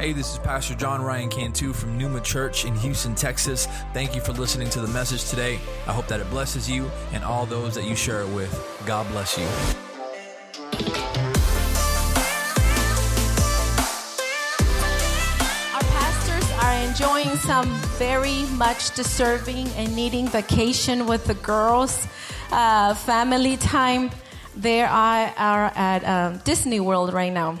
Hey, this is Pastor John Ryan Cantu from Numa Church in Houston, Texas. Thank you for listening to the message today. I hope that it blesses you and all those that you share it with. God bless you. Our pastors are enjoying some very much deserving and needing vacation with the girls, uh, family time. They are, are at um, Disney World right now.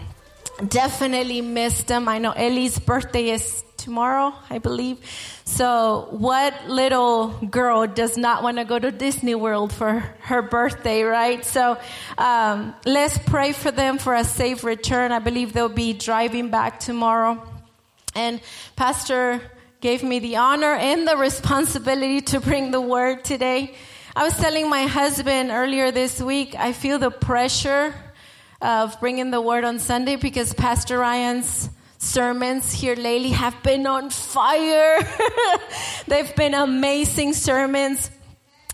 Definitely missed them. I know Ellie's birthday is tomorrow, I believe. So, what little girl does not want to go to Disney World for her birthday, right? So, um, let's pray for them for a safe return. I believe they'll be driving back tomorrow. And Pastor gave me the honor and the responsibility to bring the word today. I was telling my husband earlier this week, I feel the pressure of bringing the word on Sunday because Pastor Ryan's sermons here lately have been on fire. They've been amazing sermons.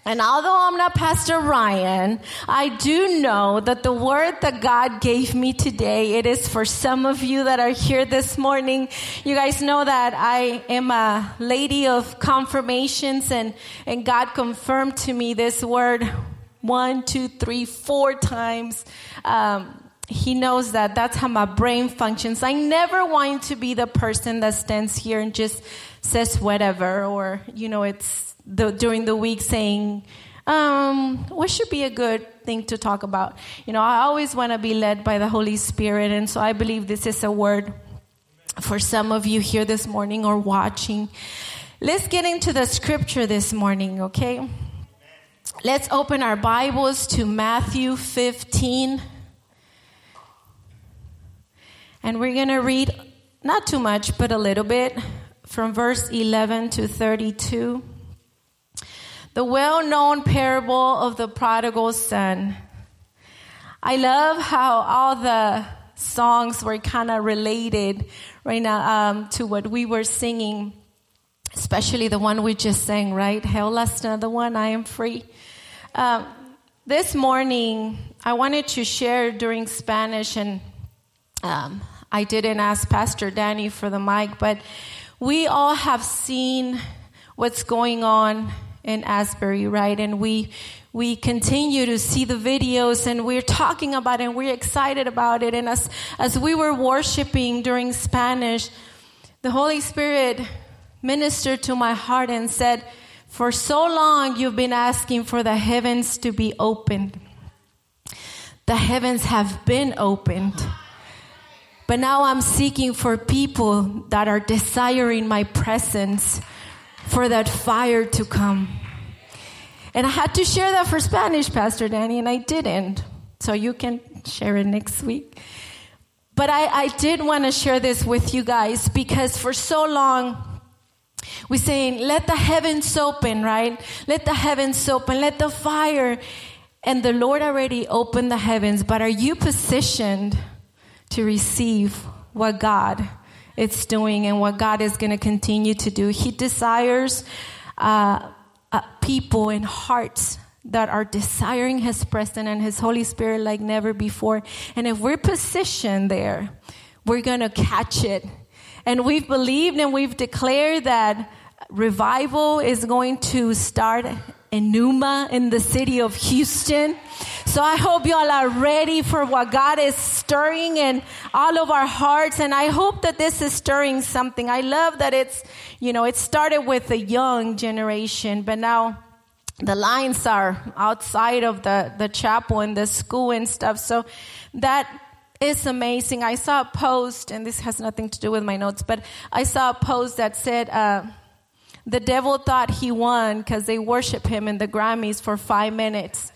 And although I'm not Pastor Ryan, I do know that the word that God gave me today, it is for some of you that are here this morning. You guys know that I am a lady of confirmations and, and God confirmed to me this word one, two, three, four times. Um, he knows that that's how my brain functions. I never want to be the person that stands here and just says whatever, or, you know, it's the, during the week saying, um, what should be a good thing to talk about? You know, I always want to be led by the Holy Spirit, and so I believe this is a word for some of you here this morning or watching. Let's get into the scripture this morning, okay? Let's open our Bibles to Matthew 15. And we're going to read not too much, but a little bit from verse 11 to 32. The well known parable of the prodigal son. I love how all the songs were kind of related right now um, to what we were singing, especially the one we just sang, right? Hell last another one, I am free. Um, this morning, I wanted to share during Spanish, and um, I didn't ask Pastor Danny for the mic, but we all have seen what's going on in Asbury, right? And we we continue to see the videos and we're talking about it and we're excited about it. And as as we were worshiping during Spanish, the Holy Spirit ministered to my heart and said, For so long you've been asking for the heavens to be opened. The heavens have been opened. But now I'm seeking for people that are desiring my presence, for that fire to come. And I had to share that for Spanish, Pastor Danny, and I didn't. So you can share it next week. But I, I did want to share this with you guys because for so long, we're saying, let the heavens open, right? Let the heavens open, let the fire. And the Lord already opened the heavens, but are you positioned? to receive what God is doing and what God is going to continue to do. He desires uh, uh, people and hearts that are desiring His presence and His Holy Spirit like never before. And if we're positioned there, we're going to catch it. And we've believed and we've declared that revival is going to start in Numa in the city of Houston. So I hope y'all are ready for what God is stirring in all of our hearts. And I hope that this is stirring something. I love that it's, you know, it started with the young generation, but now the lines are outside of the, the chapel and the school and stuff. So that is amazing. I saw a post, and this has nothing to do with my notes, but I saw a post that said, uh, the devil thought he won because they worship him in the Grammys for five minutes.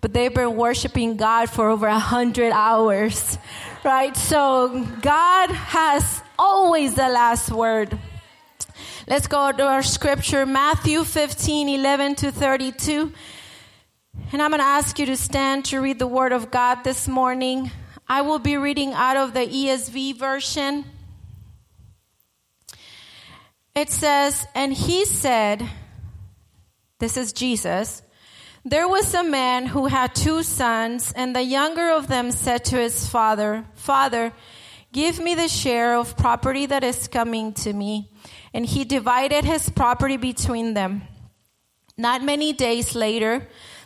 But they've been worshiping God for over a hundred hours, right? So God has always the last word. Let's go to our scripture, Matthew 15, 11 to 32. And I'm going to ask you to stand to read the word of God this morning. I will be reading out of the ESV version. It says, And he said, This is Jesus. There was a man who had two sons, and the younger of them said to his father, Father, Give me the share of property that is coming to me. And he divided his property between them. Not many days later,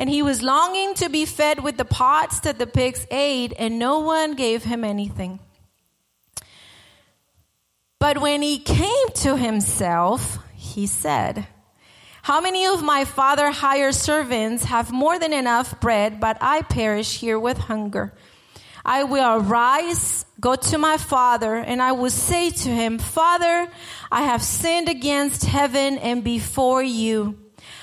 And he was longing to be fed with the pots that the pigs ate, and no one gave him anything. But when he came to himself, he said, How many of my father hired servants have more than enough bread, but I perish here with hunger? I will arise, go to my father, and I will say to him, Father, I have sinned against heaven and before you.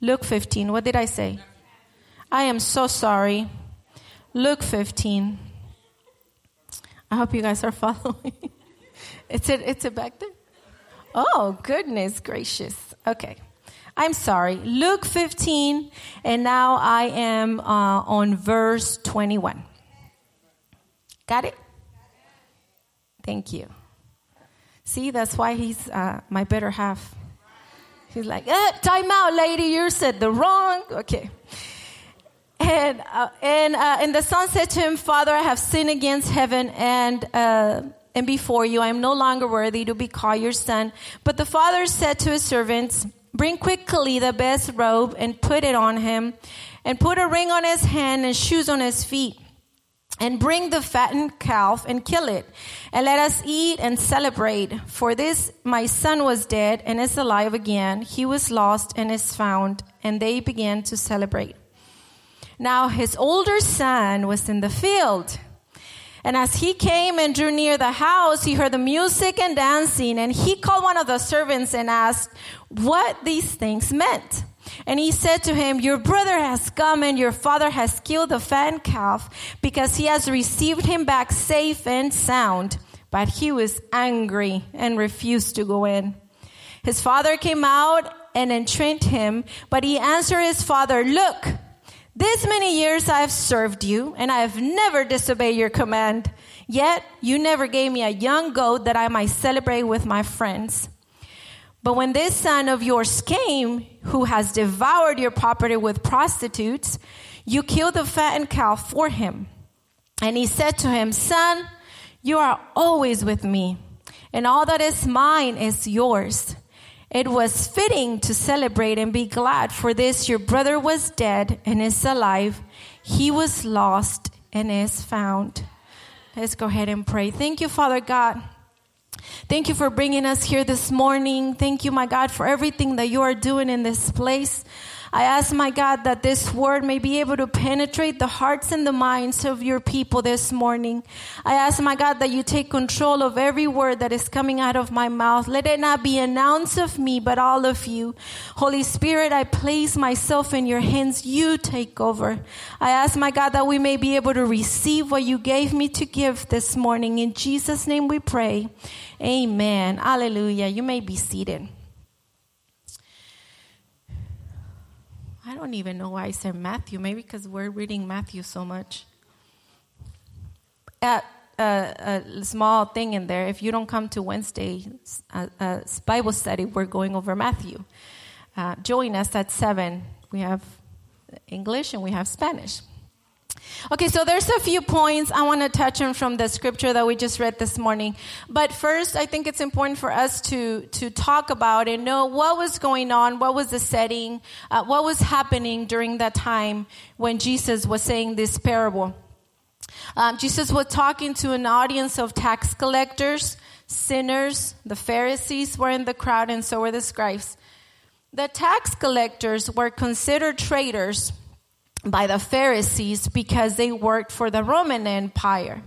Luke 15. What did I say? I am so sorry. Luke 15. I hope you guys are following. it's it, it's it back there? Oh, goodness gracious. Okay. I'm sorry. Luke 15, and now I am uh, on verse 21. Got it? Thank you. See, that's why he's uh, my better half. He's like, eh, time out, lady. You said the wrong. Okay. And, uh, and, uh, and the son said to him, Father, I have sinned against heaven and, uh, and before you. I am no longer worthy to be called your son. But the father said to his servants, Bring quickly the best robe and put it on him, and put a ring on his hand and shoes on his feet and bring the fattened calf and kill it. And let us eat and celebrate. For this my son was dead and is alive again. He was lost and is found. And they began to celebrate. Now his older son was in the field. And as he came and drew near the house he heard the music and dancing. And he called one of the servants and asked what these things meant and he said to him, Your brother has come and your father has killed the fattened calf because he has received him back safe and sound. But he was angry and refused to go in. His father came out and entreated him, but he answered his father, Look, this many years I have served you, and I have never disobeyed your command. Yet you never gave me a young goat that I might celebrate with my friends. But when this son of yours came, who has devoured your property with prostitutes, you killed the fattened cow for him. And he said to him, Son, you are always with me, and all that is mine is yours. It was fitting to celebrate and be glad, for this your brother was dead and is alive. He was lost and is found. Let's go ahead and pray. Thank you, Father God. Thank you for bringing us here this morning. Thank you, my God, for everything that you are doing in this place. I ask, my God, that this word may be able to penetrate the hearts and the minds of your people this morning. I ask, my God, that you take control of every word that is coming out of my mouth. Let it not be an ounce of me, but all of you. Holy Spirit, I place myself in your hands. You take over. I ask, my God, that we may be able to receive what you gave me to give this morning. In Jesus' name we pray. Amen. Hallelujah. You may be seated. I don't even know why I said Matthew. Maybe because we're reading Matthew so much. At uh, a small thing in there, if you don't come to Wednesday uh, uh, Bible study, we're going over Matthew. Uh, join us at 7. We have English and we have Spanish. Okay, so there's a few points I want to touch on from the scripture that we just read this morning. But first, I think it's important for us to to talk about and know what was going on, what was the setting, uh, what was happening during that time when Jesus was saying this parable. Um, Jesus was talking to an audience of tax collectors, sinners. The Pharisees were in the crowd, and so were the scribes. The tax collectors were considered traitors by the Pharisees because they worked for the Roman Empire.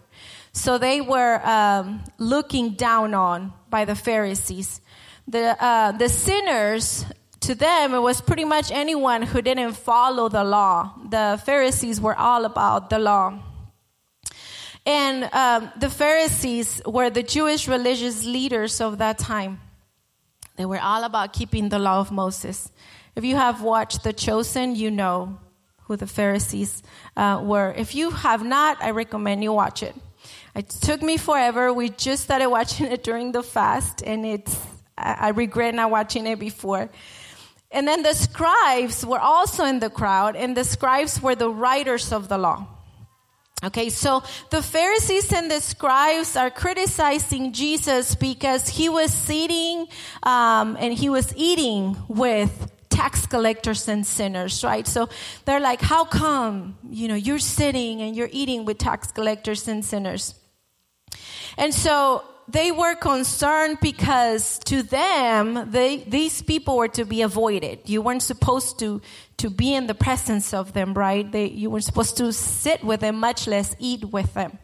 So they were um, looking down on by the Pharisees. The, uh, the sinners, to them, it was pretty much anyone who didn't follow the law. The Pharisees were all about the law. And um, the Pharisees were the Jewish religious leaders of that time. They were all about keeping the law of Moses. If you have watched The Chosen, you know who the Pharisees uh, were. If you have not, I recommend you watch it. It took me forever. We just started watching it during the fast, and it's I regret not watching it before. And then the scribes were also in the crowd, and the scribes were the writers of the law. Okay, so the Pharisees and the scribes are criticizing Jesus because he was sitting um, and he was eating with tax collectors and sinners, right? So they're like, how come, you know, you're sitting and you're eating with tax collectors and sinners? And so they were concerned because to them, they, these people were to be avoided. You weren't supposed to, to be in the presence of them, right? They, you weren't supposed to sit with them, much less eat with them.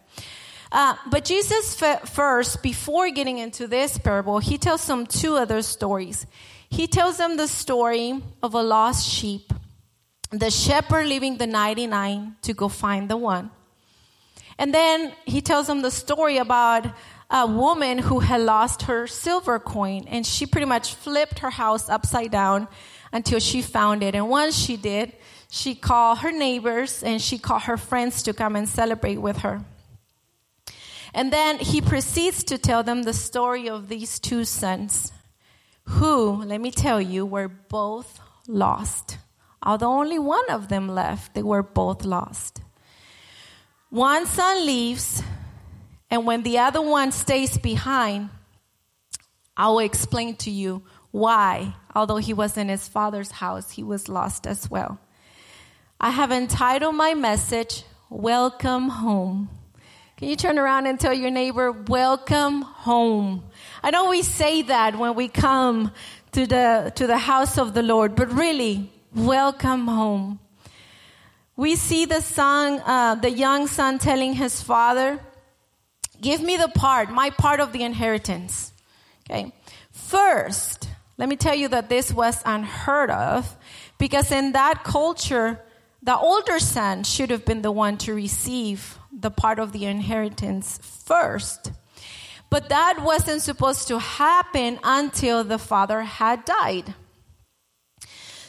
Uh, but Jesus first, before getting into this parable, he tells some two other stories. He tells them the story of a lost sheep, the shepherd leaving the 99 to go find the one. And then he tells them the story about a woman who had lost her silver coin and she pretty much flipped her house upside down until she found it. And once she did, she called her neighbors and she called her friends to come and celebrate with her. And then he proceeds to tell them the story of these two sons who, let me tell you, were both lost. Although only one of them left, they were both lost. One son leaves, and when the other one stays behind, I will explain to you why, although he was in his father's house, he was lost as well. I have entitled my message, Welcome Home. Can you turn around and tell your neighbor, Welcome Home? I know we say that when we come to the, to the house of the Lord, but really, welcome home. We see the son, uh, the young son telling his father, give me the part, my part of the inheritance. Okay. First, let me tell you that this was unheard of because in that culture, the older son should have been the one to receive the part of the inheritance first. But that wasn't supposed to happen until the father had died.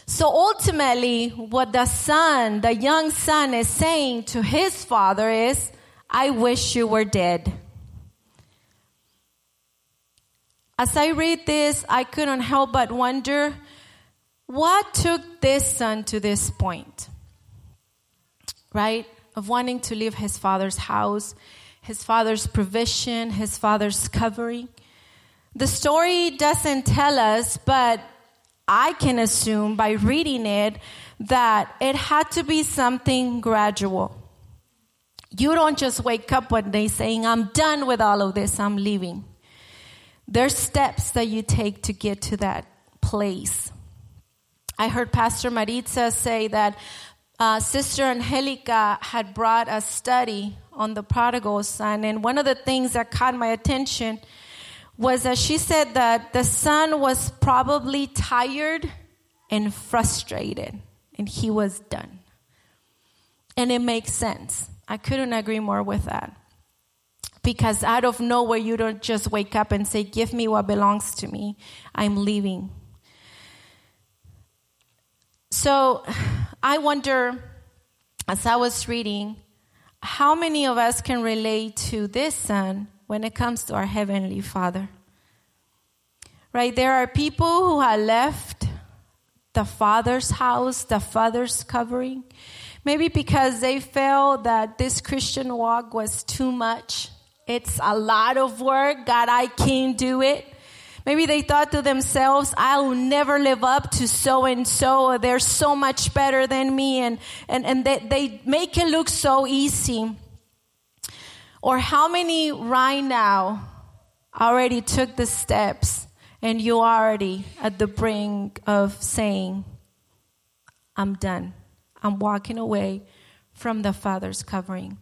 So ultimately, what the son, the young son, is saying to his father is, I wish you were dead. As I read this, I couldn't help but wonder what took this son to this point, right? Of wanting to leave his father's house his father's provision, his father's covering. The story doesn't tell us, but I can assume by reading it that it had to be something gradual. You don't just wake up one day saying, I'm done with all of this, I'm leaving. There's steps that you take to get to that place. I heard Pastor Maritza say that uh, Sister Angelica had brought a study on the prodigal son. And one of the things that caught my attention was that she said that the son was probably tired and frustrated and he was done. And it makes sense. I couldn't agree more with that. Because out of nowhere, you don't just wake up and say, Give me what belongs to me. I'm leaving. So I wonder, as I was reading, how many of us can relate to this son when it comes to our heavenly father? Right? There are people who have left the father's house, the father's covering, maybe because they felt that this Christian walk was too much. It's a lot of work. God, I can't do it. Maybe they thought to themselves, I'll never live up to so and so. They're so much better than me. And, and, and they, they make it look so easy. Or how many right now already took the steps and you already at the brink of saying, I'm done. I'm walking away from the Father's covering.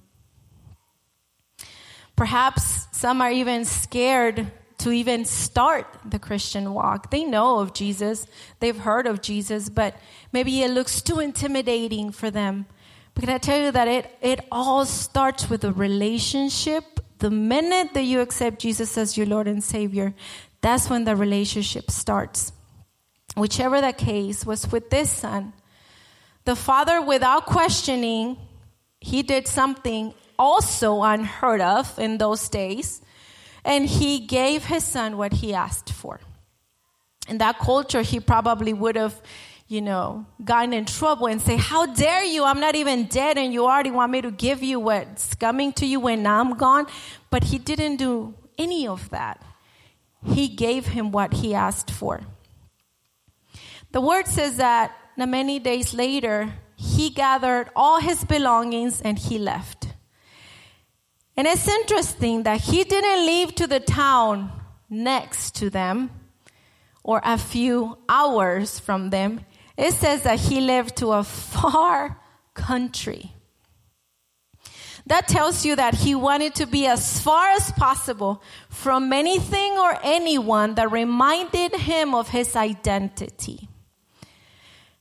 Perhaps some are even scared to even start the Christian walk. They know of Jesus, they've heard of Jesus, but maybe it looks too intimidating for them. But can I tell you that it, it all starts with a relationship? The minute that you accept Jesus as your Lord and Savior, that's when the relationship starts. Whichever the case was with this son, the father, without questioning, he did something also unheard of in those days, and he gave his son what he asked for. In that culture, he probably would have you know, gotten in trouble and say, How dare you? I'm not even dead and you already want me to give you what's coming to you when I'm gone. But he didn't do any of that. He gave him what he asked for. The word says that many days later, he gathered all his belongings and he left. And it's interesting that he didn't leave to the town next to them or a few hours from them. It says that he lived to a far country. That tells you that he wanted to be as far as possible from anything or anyone that reminded him of his identity.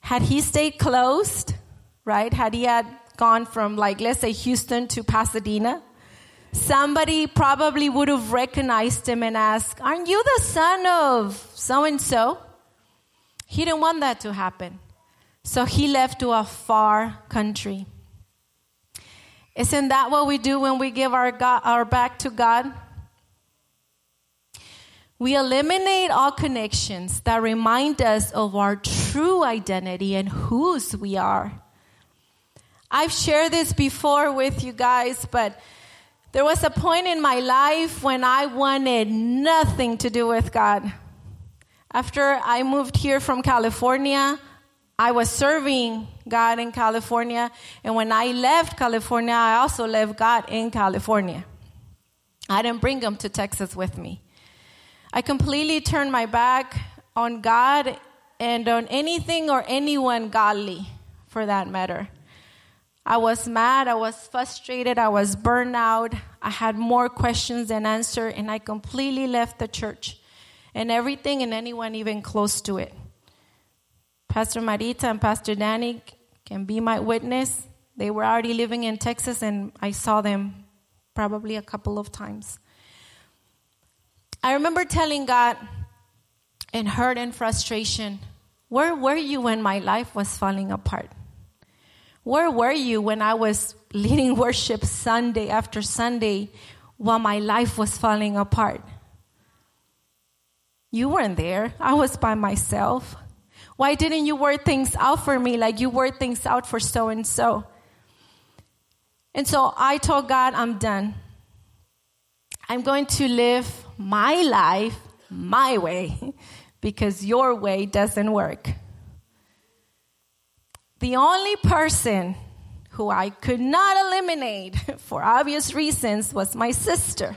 Had he stayed closed, right? Had he had gone from like, let's say Houston to Pasadena, somebody probably would have recognized him and asked, aren't you the son of so and so? He didn't want that to happen. So he left to a far country. Isn't that what we do when we give our, God, our back to God? We eliminate all connections that remind us of our true identity and whose we are. I've shared this before with you guys, but there was a point in my life when I wanted nothing to do with God. After I moved here from California, I was serving God in California. And when I left California, I also left God in California. I didn't bring him to Texas with me. I completely turned my back on God and on anything or anyone godly for that matter. I was mad, I was frustrated, I was burned out, I had more questions than answers, and I completely left the church and everything and anyone even close to it. Pastor Marita and Pastor Danny can be my witness. They were already living in Texas, and I saw them probably a couple of times. I remember telling God in hurt and frustration, Where were you when my life was falling apart? Where were you when I was leading worship Sunday after Sunday while my life was falling apart? You weren't there. I was by myself. Why didn't you work things out for me like you worked things out for so and so? And so I told God, I'm done. I'm going to live my life my way because your way doesn't work. The only person who I could not eliminate for obvious reasons was my sister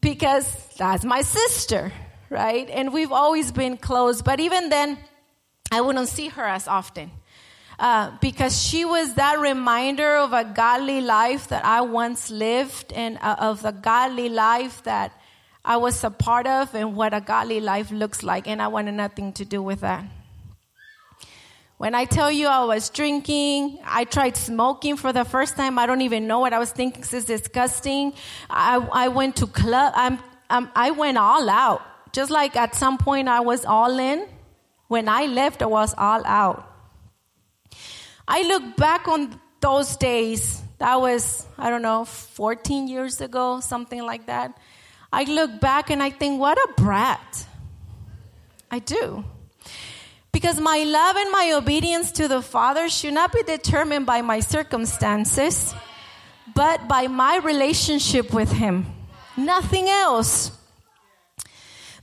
because that's my sister, right? And we've always been close, but even then, I wouldn't see her as often. Uh, because she was that reminder of a godly life that I once lived and uh, of the godly life that I was a part of and what a godly life looks like. And I wanted nothing to do with that. When I tell you I was drinking, I tried smoking for the first time. I don't even know what I was thinking. It's disgusting. I, I went to club. I'm, I'm, I went all out. Just like at some point I was all in. When I left, I was all out. I look back on those days. That was, I don't know, 14 years ago, something like that. I look back and I think, what a brat. I do. Because my love and my obedience to the Father should not be determined by my circumstances, but by my relationship with Him. Nothing else.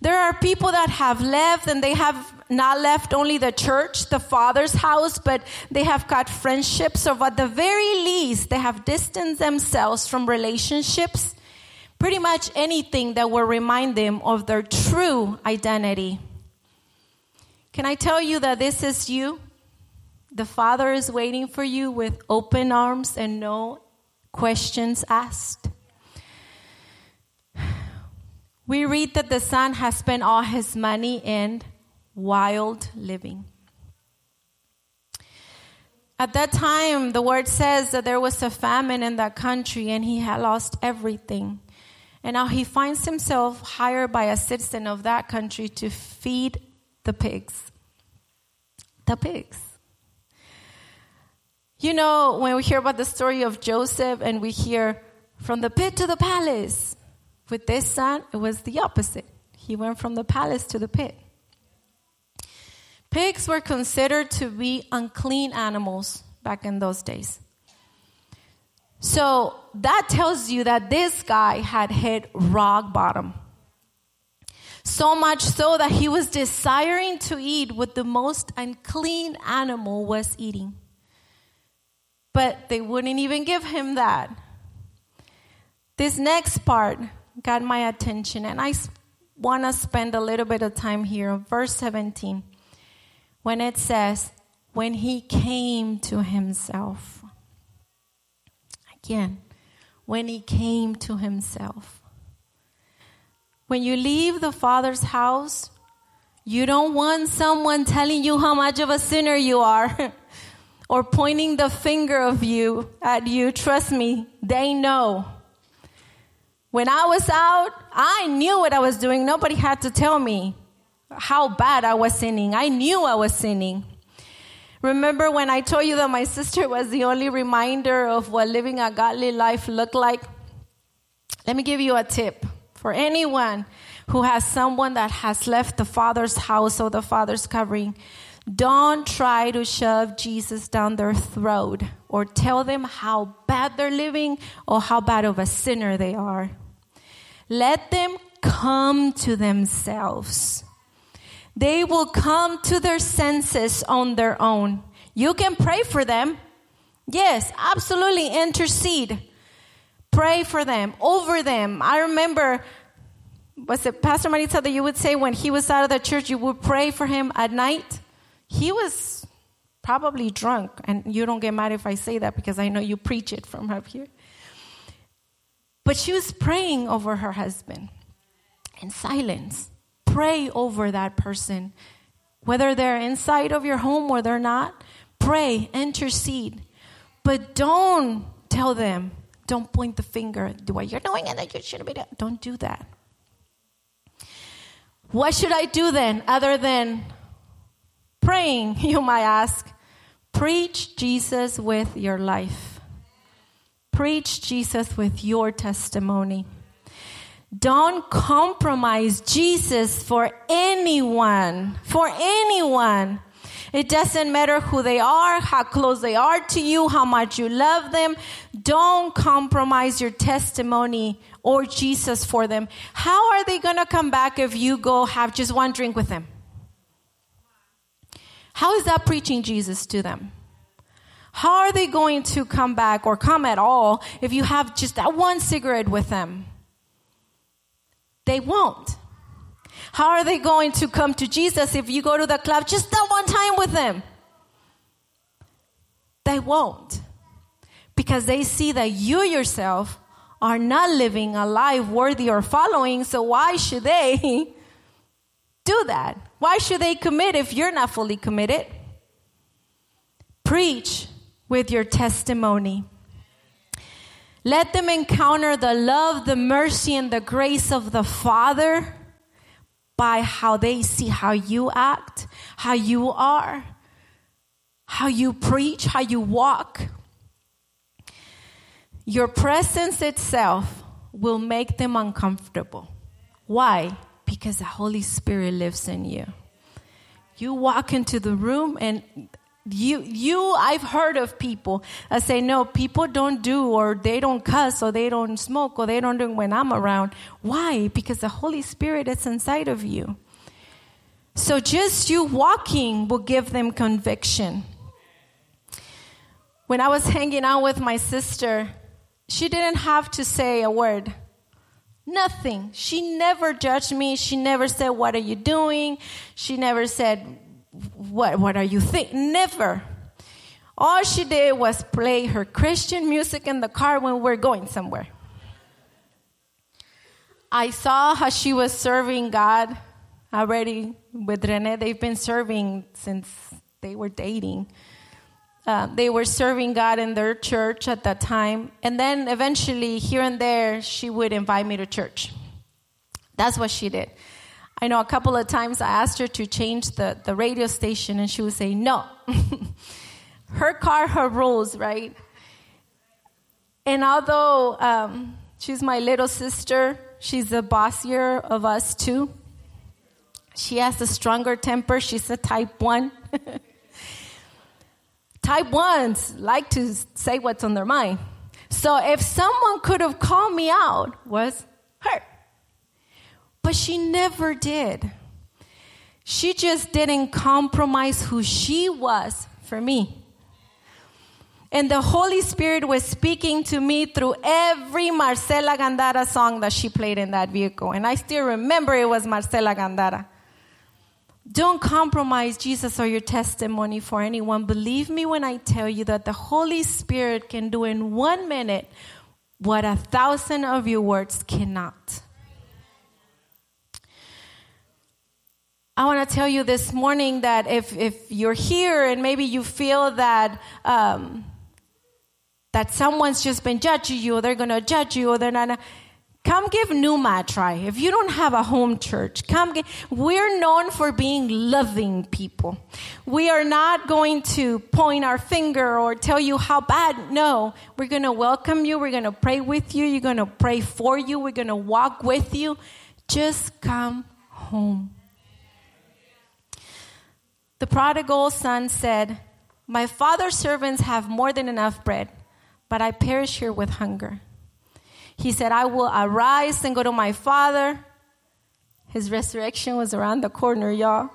There are people that have left and they have not left only the church, the Father's house, but they have got friendships, or at the very least, they have distanced themselves from relationships, pretty much anything that will remind them of their true identity. Can I tell you that this is you? The Father is waiting for you with open arms and no questions asked. We read that the son has spent all his money in wild living. At that time, the word says that there was a famine in that country and he had lost everything. And now he finds himself hired by a citizen of that country to feed the pigs. The pigs. You know, when we hear about the story of Joseph and we hear from the pit to the palace, with this son, it was the opposite. He went from the palace to the pit. Pigs were considered to be unclean animals back in those days. So that tells you that this guy had hit rock bottom. So much so that he was desiring to eat what the most unclean animal was eating. But they wouldn't even give him that. This next part got my attention, and I want to spend a little bit of time here. Verse 17, when it says, When he came to himself. Again, when he came to himself. When you leave the Father's house, you don't want someone telling you how much of a sinner you are or pointing the finger of you at you. Trust me, they know. When I was out, I knew what I was doing. Nobody had to tell me how bad I was sinning. I knew I was sinning. Remember when I told you that my sister was the only reminder of what living a godly life looked like? Let me give you a tip for anyone who has someone that has left the Father's house or the Father's covering. Don't try to shove Jesus down their throat or tell them how bad they're living or how bad of a sinner they are. Let them come to themselves. They will come to their senses on their own. You can pray for them. Yes, absolutely intercede. Pray for them, over them. I remember, was it Pastor Marita that you would say when he was out of the church, you would pray for him at night? He was probably drunk, and you don't get mad if I say that because I know you preach it from up here. But she was praying over her husband in silence. Pray over that person, whether they're inside of your home or they're not. Pray, intercede. But don't tell them, don't point the finger, do what you're doing and that you shouldn't be doing. Don't do that. What should I do then other than praying, you might ask? Preach Jesus with your life. Preach Jesus with your testimony. Don't compromise Jesus for anyone, for anyone. It doesn't matter who they are, how close they are to you, how much you love them. Don't compromise your testimony or Jesus for them. How are they going to come back if you go have just one drink with them? How is that preaching Jesus to them? How are they going to come back or come at all if you have just that one cigarette with them? They won't. How are they going to come to Jesus if you go to the club just that one time with them? They won't. Because they see that you yourself are not living a life worthy or following, so why should they do that? Why should they commit if you're not fully committed? Preach with your testimony. Let them encounter the love, the mercy, and the grace of the Father by how they see how you act, how you are, how you preach, how you walk. Your presence itself will make them uncomfortable. Why? Because the Holy Spirit lives in you. You walk into the room and You, you, I've heard of people that say, no, people don't do, or they don't cuss, or they don't smoke, or they don't do when I'm around. Why? Because the Holy Spirit is inside of you. So just you walking will give them conviction. When I was hanging out with my sister, she didn't have to say a word. Nothing. She never judged me. She never said, What are you doing? She never said, What, what are you thinking? Never. All she did was play her Christian music in the car when we're going somewhere. I saw how she was serving God already with Rene. They've been serving since they were dating. Uh, they were serving God in their church at that time. And then eventually, here and there, she would invite me to church. That's what she did. I know a couple of times I asked her to change the, the radio station, and she would say, No. her car, her rules, right? And although um, she's my little sister, she's the bossier of us too. She has a stronger temper. She's a type one. type ones like to say what's on their mind. So if someone could have called me out, was her. But she never did. She just didn't compromise who she was for me. And the Holy Spirit was speaking to me through every Marcela Gandara song that she played in that vehicle. And I still remember it was Marcela Gandara. Don't compromise Jesus or your testimony for anyone. Believe me when I tell you that the Holy Spirit can do in one minute what a thousand of your words cannot. I want to tell you this morning that if, if you're here and maybe you feel that um, that someone's just been judging you, or they're going to judge you, or they're not, Come give Numa a try. If you don't have a home church, come get, we're known for being loving people. We are not going to point our finger or tell you how bad. No, we're going to welcome you. We're going to pray with you. You're going to pray for you. We're going to walk with you. Just come home. The prodigal son said, My father's servants have more than enough bread, but I perish here with hunger. He said, I will arise and go to my father. His resurrection was around the corner, y'all.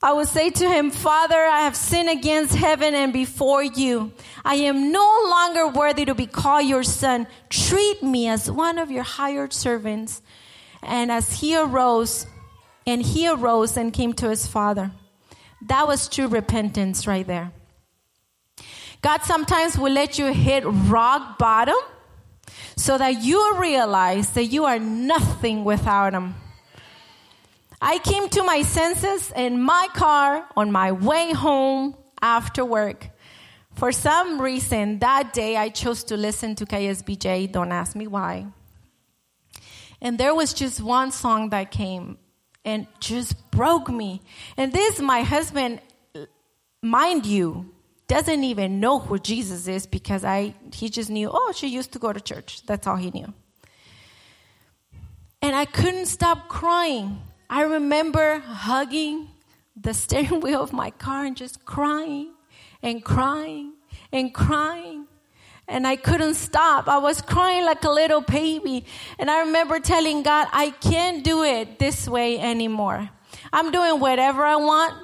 I will say to him, Father, I have sinned against heaven and before you. I am no longer worthy to be called your son. Treat me as one of your hired servants. And as he arose, and he arose and came to his father. That was true repentance right there. God sometimes will let you hit rock bottom so that you realize that you are nothing without Him. I came to my senses in my car on my way home after work. For some reason, that day I chose to listen to KSBJ. Don't ask me why. And there was just one song that came and just broke me. And this, my husband, mind you, doesn't even know who Jesus is because I he just knew, oh, she used to go to church. That's all he knew. And I couldn't stop crying. I remember hugging the steering wheel of my car and just crying and crying and crying. And I couldn't stop. I was crying like a little baby. And I remember telling God, I can't do it this way anymore. I'm doing whatever I want.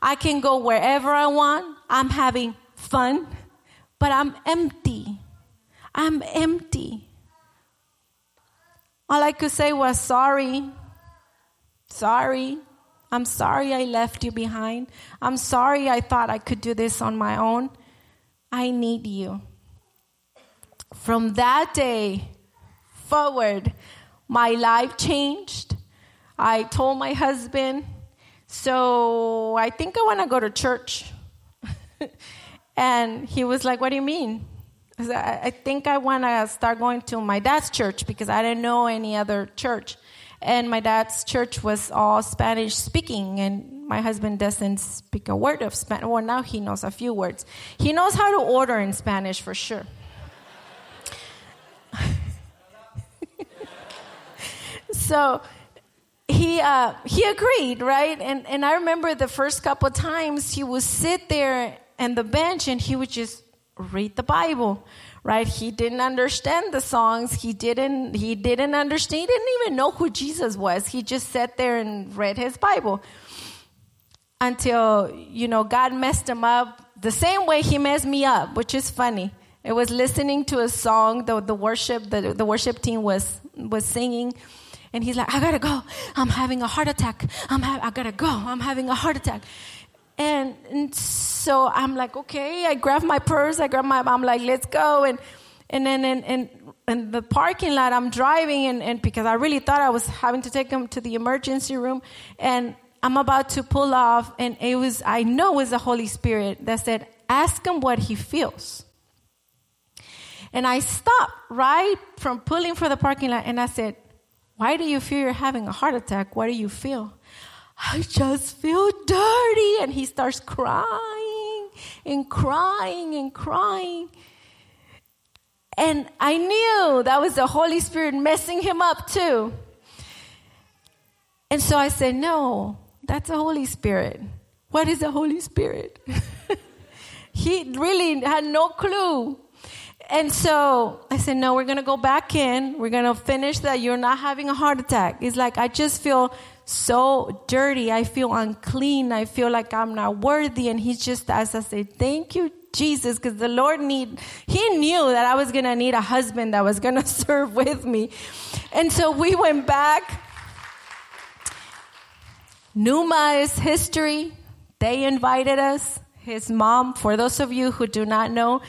I can go wherever I want. I'm having fun, but I'm empty. I'm empty. All I could say was sorry. Sorry. I'm sorry I left you behind. I'm sorry I thought I could do this on my own. I need you. From that day forward, my life changed. I told my husband, so I think I want to go to church. and he was like, What do you mean? I, said, I think I want to start going to my dad's church because I didn't know any other church. And my dad's church was all Spanish speaking, and my husband doesn't speak a word of Spanish. Well, now he knows a few words. He knows how to order in Spanish for sure. So he uh, he agreed, right? And and I remember the first couple of times he would sit there on the bench and he would just read the Bible, right? He didn't understand the songs. He didn't he didn't understand. He didn't even know who Jesus was. He just sat there and read his Bible until you know God messed him up the same way he messed me up, which is funny. It was listening to a song the the worship the, the worship team was was singing and he's like, I gotta go. I'm having a heart attack. I'm ha- I gotta go. I'm having a heart attack. And, and so I'm like, okay. I grab my purse. I grab my. I'm like, let's go. And and then in, in, in the parking lot, I'm driving, and, and because I really thought I was having to take him to the emergency room, and I'm about to pull off, and it was I know it was the Holy Spirit that said, ask him what he feels. And I stopped right from pulling for the parking lot, and I said, why do you feel you're having a heart attack? What do you feel? I just feel dirty. And he starts crying and crying and crying. And I knew that was the Holy Spirit messing him up too. And so I said, No, that's the Holy Spirit. What is the Holy Spirit? he really had no clue. And so I said, no, we're going to go back in. We're going to finish that. You're not having a heart attack. It's like, I just feel so dirty. I feel unclean. I feel like I'm not worthy. And he's just, as I said, thank you, Jesus, because the Lord need, he knew that I was going to need a husband that was going to serve with me. And so we went back. Numa is history. They invited us. His mom, for those of you who do not know,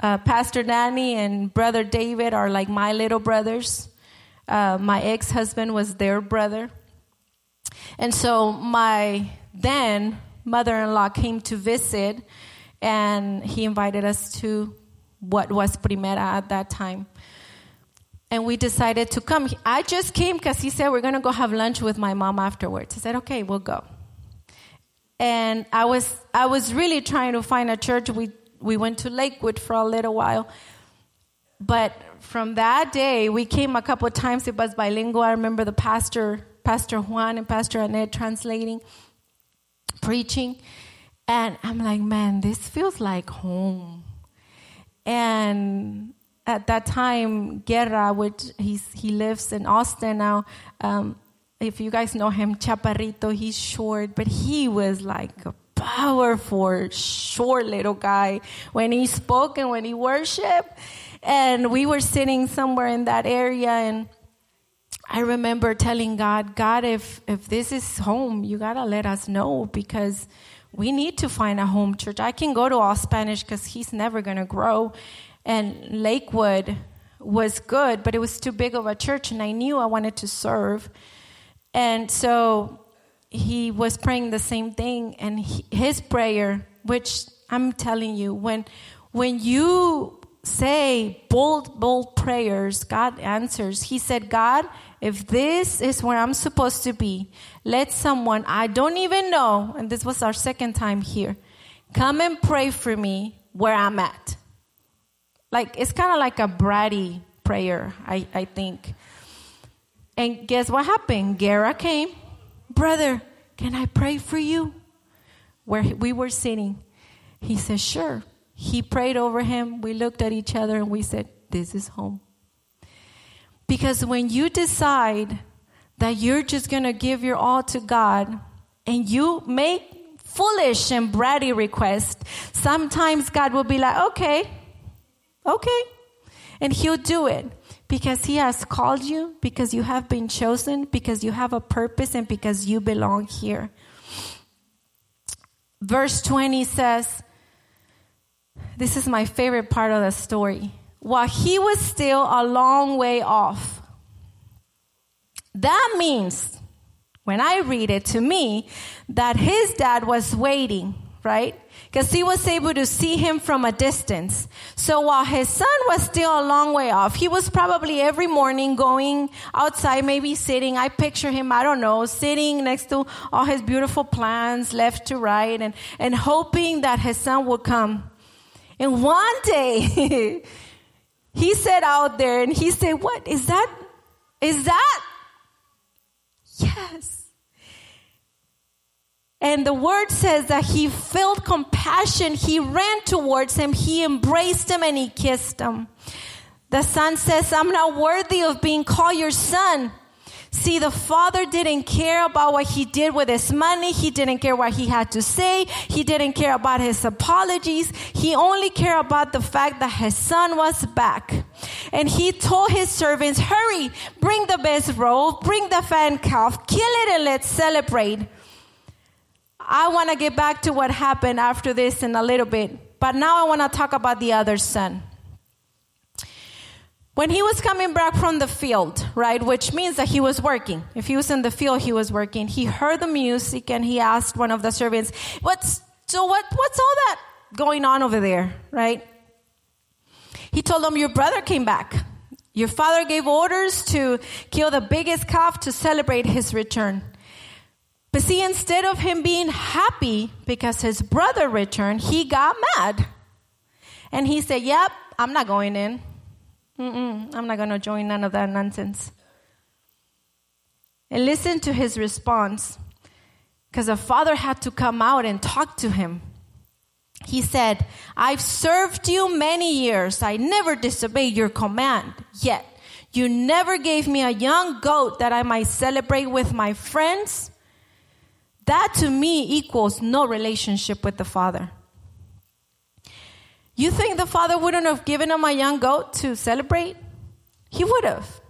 uh, Pastor Danny and Brother David are like my little brothers. Uh, my ex husband was their brother. And so my then mother in law came to visit, and he invited us to what was Primera at that time. And we decided to come. I just came because he said, We're going to go have lunch with my mom afterwards. I said, Okay, we'll go. And I was, I was really trying to find a church. We we went to Lakewood for a little while. But from that day, we came a couple of times. It was bilingual. I remember the pastor, Pastor Juan and Pastor Annette translating, preaching. And I'm like, man, this feels like home. And at that time, Guerra, which he's, he lives in Austin now, um, if you guys know him, Chaparrito, he's short, but he was like a powerful, short little guy when he spoke and when he worshiped. And we were sitting somewhere in that area and I remember telling God, God, if, if this is home, you gotta let us know because we need to find a home church. I can go to all Spanish because he's never gonna grow. And Lakewood was good, but it was too big of a church and I knew I wanted to serve. And so he was praying the same thing and he, his prayer which i'm telling you when when you say bold bold prayers god answers. He said god if this is where i'm supposed to be let someone i don't even know and this was our second time here come and pray for me where i'm at. Like it's kind of like a bratty prayer i, I think. And guess what happened? Gera came Brother, can I pray for you? Where we were sitting. He said, Sure. He prayed over him. We looked at each other and we said, This is home. Because when you decide that you're just going to give your all to God and you make foolish and bratty requests, sometimes God will be like, Okay, okay. And He'll do it because He has called you, because you have been chosen, because you have a purpose, and because you belong here. Verse 20 says, This is my favorite part of the story. While he was still a long way off, that means, when I read it to me, that his dad was waiting, right? Because he was able to see him from a distance. So while his son was still a long way off, he was probably every morning going outside, maybe sitting. I picture him, I don't know, sitting next to all his beautiful plants, left to right, and, and hoping that his son would come. And one day, he said out there and he said, What is that? Is that Yes. And the word says that he felt compassion. He ran towards him. He embraced him and he kissed him. The son says, I'm not worthy of being called your son. See, the father didn't care about what he did with his money. He didn't care what he had to say. He didn't care about his apologies. He only cared about the fact that his son was back. And he told his servants, hurry, bring the best robe, bring the fan calf, kill it and let's celebrate. I want to get back to what happened after this in a little bit. But now I want to talk about the other son. When he was coming back from the field, right, which means that he was working. If he was in the field, he was working. He heard the music and he asked one of the servants, "What's so what? What's all that going on over there?" Right? He told him, "Your brother came back. Your father gave orders to kill the biggest calf to celebrate his return." But see, instead of him being happy because his brother returned, he got mad. And he said, Yep, I'm not going in. Mm-mm, I'm not going to join none of that nonsense. And listen to his response because the father had to come out and talk to him. He said, I've served you many years. I never disobeyed your command. Yet, you never gave me a young goat that I might celebrate with my friends. That to me equals no relationship with the father. You think the father wouldn't have given him a young goat to celebrate? He would have.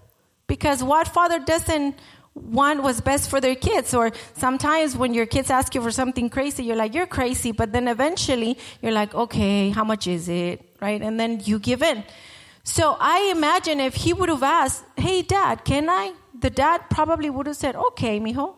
Because what father doesn't want what's best for their kids? Or sometimes when your kids ask you for something crazy, you're like, you're crazy. But then eventually you're like, okay, how much is it? Right? And then you give in. So I imagine if he would have asked, hey, dad, can I? The dad probably would have said, okay, mijo.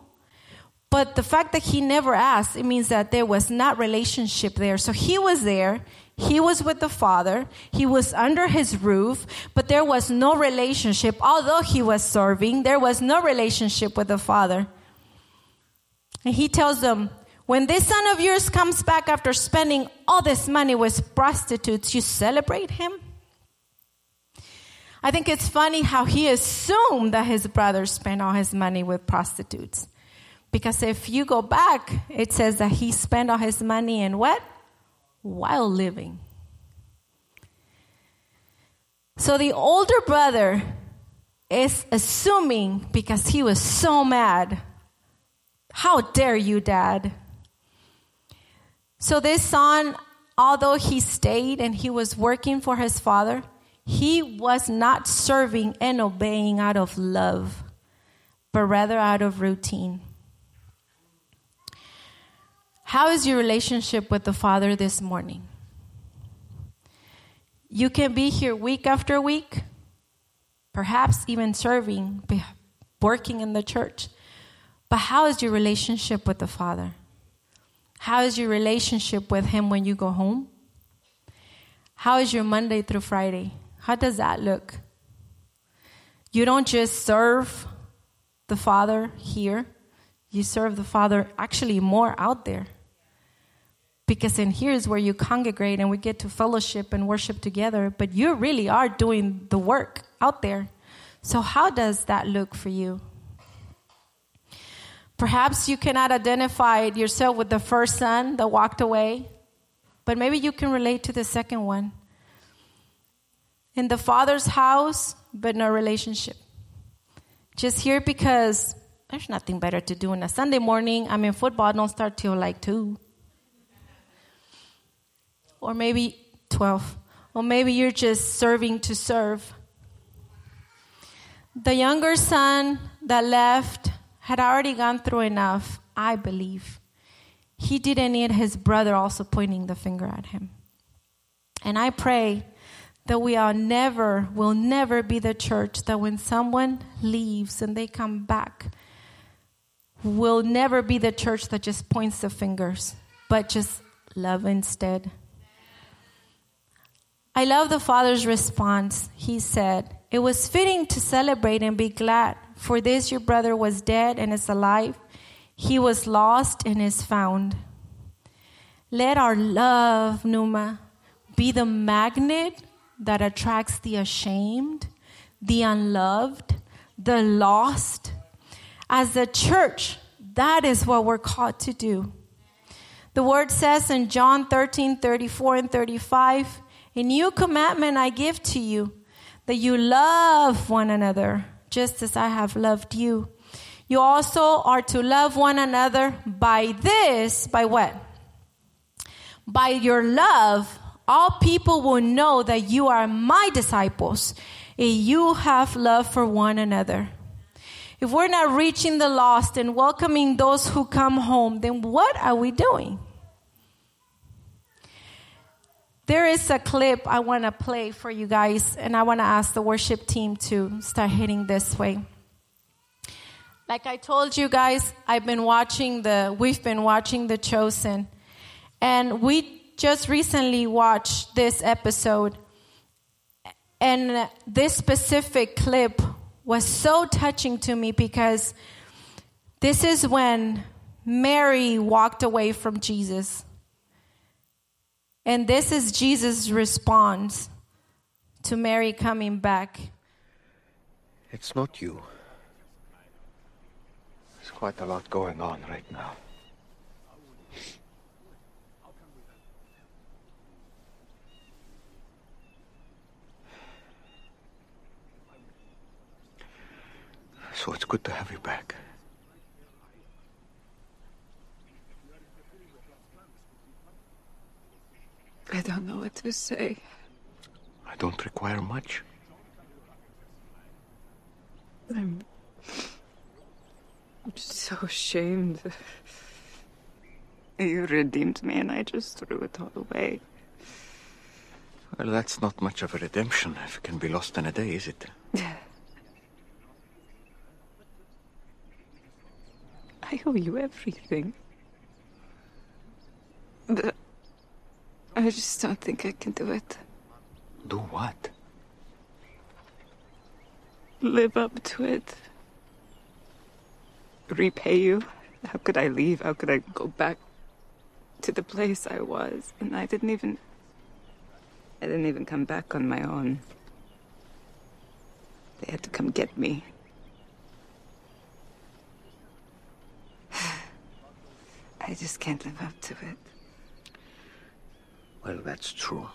But the fact that he never asked, it means that there was not relationship there. So he was there. He was with the Father. He was under his roof, but there was no relationship. Although he was serving, there was no relationship with the Father. And he tells them, when this son of yours comes back after spending all this money with prostitutes, you celebrate him? I think it's funny how he assumed that his brother spent all his money with prostitutes. Because if you go back, it says that he spent all his money in what? while living. So the older brother is assuming because he was so mad. How dare you, dad? So this son, although he stayed and he was working for his father, he was not serving and obeying out of love, but rather out of routine. How is your relationship with the Father this morning? You can be here week after week, perhaps even serving, working in the church. But how is your relationship with the Father? How is your relationship with Him when you go home? How is your Monday through Friday? How does that look? You don't just serve the Father here, you serve the Father actually more out there because in here is where you congregate and we get to fellowship and worship together, but you really are doing the work out there. So, how does that look for you? Perhaps you cannot identify yourself with the first son that walked away, but maybe you can relate to the second one. In the father's house, but no relationship. Just here because there's nothing better to do on a Sunday morning. I mean, football don't start till like 2 or maybe 12, or maybe you're just serving to serve. The younger son that left had already gone through enough, I believe. He didn't need his brother also pointing the finger at him. And I pray that we are never, will never be the church that when someone leaves and they come back, will never be the church that just points the fingers, but just love instead. I love the father's response. He said, It was fitting to celebrate and be glad, for this your brother was dead and is alive. He was lost and is found. Let our love, Numa, be the magnet that attracts the ashamed, the unloved, the lost. As a church, that is what we're called to do. The word says in John 13, 34 and 35, A new commandment I give to you, that you love one another, just as I have loved you. You also are to love one another by this, by what? By your love, all people will know that you are my disciples, and you have love for one another. If we're not reaching the lost and welcoming those who come home, then what are we doing? There is a clip I want to play for you guys, and I want to ask the worship team to start hitting this way. Like I told you guys, I've been watching the, we've been watching The Chosen, and we just recently watched this episode, and this specific clip was so touching to me because this is when Mary walked away from Jesus. And this is Jesus' response to Mary coming back. It's not you. There's quite a lot going on right now. So it's good to have you back. I don't know what to say. I don't require much. I'm. I'm just so ashamed. You redeemed me and I just threw it all away. Well, that's not much of a redemption if it can be lost in a day, is it? I owe you everything. I just don't think I can do it. Do what? Live up to it. Repay you. How could I leave? How could I go back to the place I was? And I didn't even. I didn't even come back on my own. They had to come get me. I just can't live up to it. Well, that's true.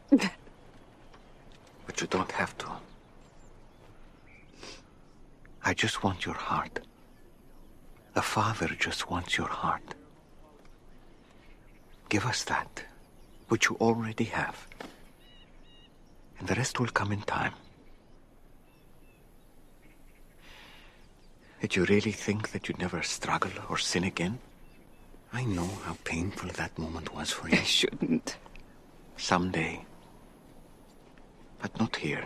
but you don't have to. I just want your heart. A father just wants your heart. Give us that, which you already have. And the rest will come in time. Did you really think that you'd never struggle or sin again? I know how painful that moment was for you. I shouldn't. Someday. But not here.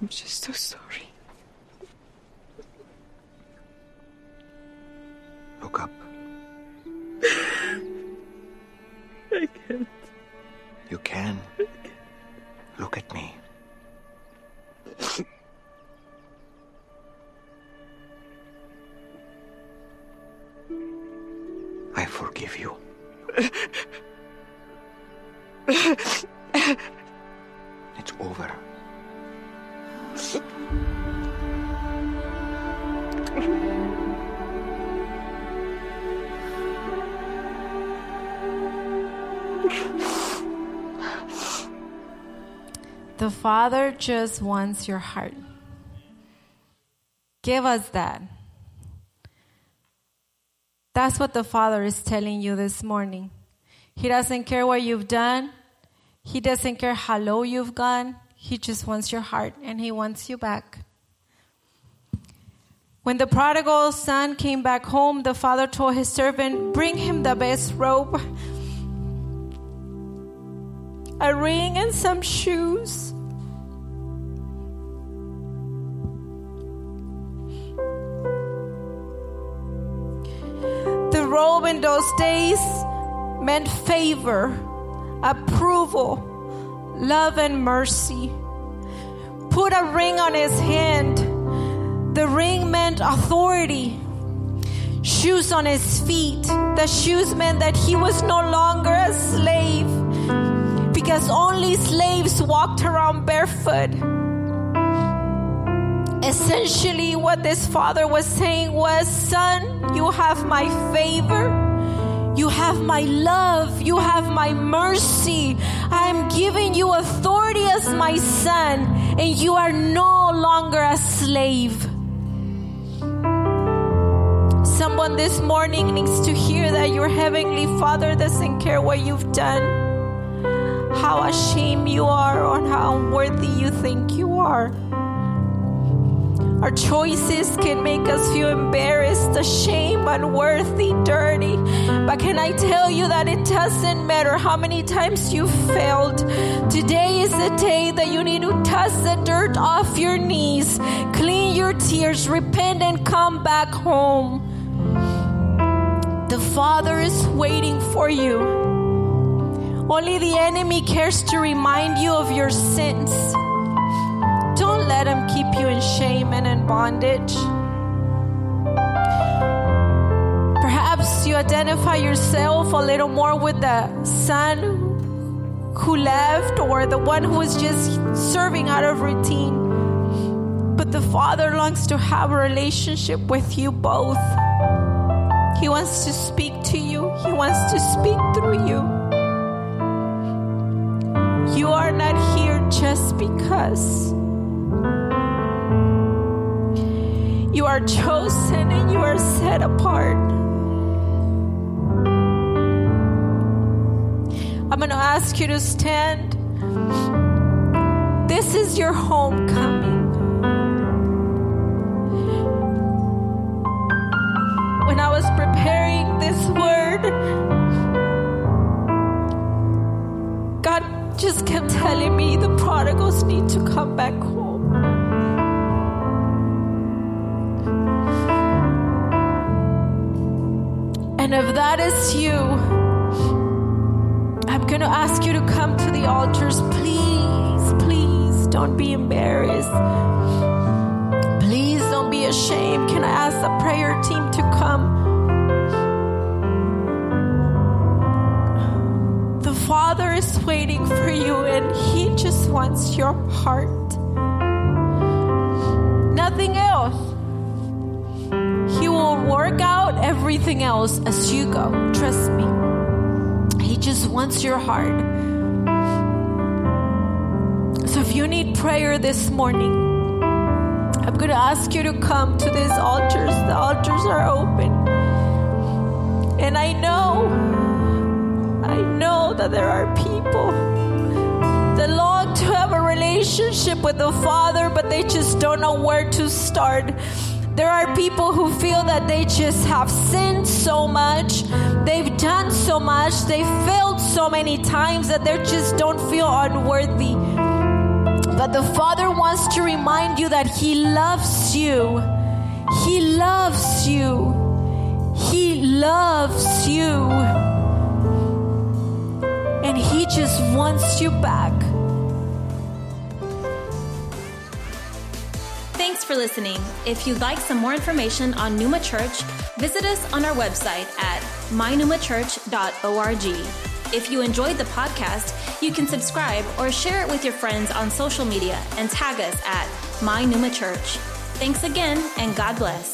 I'm just so sorry. Look up. I can't. You can. Look at me. Forgive you. It's over. The Father just wants your heart. Give us that. That's what the Father is telling you this morning. He doesn't care what you've done. He doesn't care how low you've gone. He just wants your heart and he wants you back. When the prodigal son came back home, the father told his servant, Bring him the best robe, a ring, and some shoes. Robe in those days meant favor, approval, love, and mercy. Put a ring on his hand. The ring meant authority. Shoes on his feet. The shoes meant that he was no longer a slave because because only slaves walked around barefoot. Essentially, what this father was saying was, Son, you have my favor. You have my love. You have my mercy. I am giving you authority as my son, and you are no longer a slave. Someone this morning needs to hear that your heavenly father doesn't care what you've done, how ashamed you are, or how unworthy you think you are. Our choices can make us feel embarrassed, ashamed, unworthy, dirty. But can I tell you that it doesn't matter how many times you failed? Today is the day that you need to dust the dirt off your knees, clean your tears, repent, and come back home. The Father is waiting for you. Only the enemy cares to remind you of your sins. Let him keep you in shame and in bondage. Perhaps you identify yourself a little more with the son who left or the one who was just serving out of routine. But the Father longs to have a relationship with you both. He wants to speak to you, He wants to speak through you. You are not here just because. You are chosen and you are set apart. I'm going to ask you to stand. This is your homecoming. When I was preparing this word, God just kept telling me the prodigals need to come back home. And if that is you, I'm going to ask you to come to the altars. Please, please don't be embarrassed. Please don't be ashamed. Can I ask the prayer team to come? The Father is waiting for you and He just wants your heart. Nothing else. Everything else as you go. Trust me. He just wants your heart. So if you need prayer this morning, I'm going to ask you to come to these altars. The altars are open. And I know, I know that there are people that long to have a relationship with the Father, but they just don't know where to start. There are people who feel that they just have sinned so much, they've done so much, they've failed so many times that they just don't feel unworthy. But the Father wants to remind you that He loves you. He loves you. He loves you. And He just wants you back. For listening. If you'd like some more information on Numa Church, visit us on our website at mynumachurch.org. If you enjoyed the podcast, you can subscribe or share it with your friends on social media and tag us at My Numa Church. Thanks again, and God bless.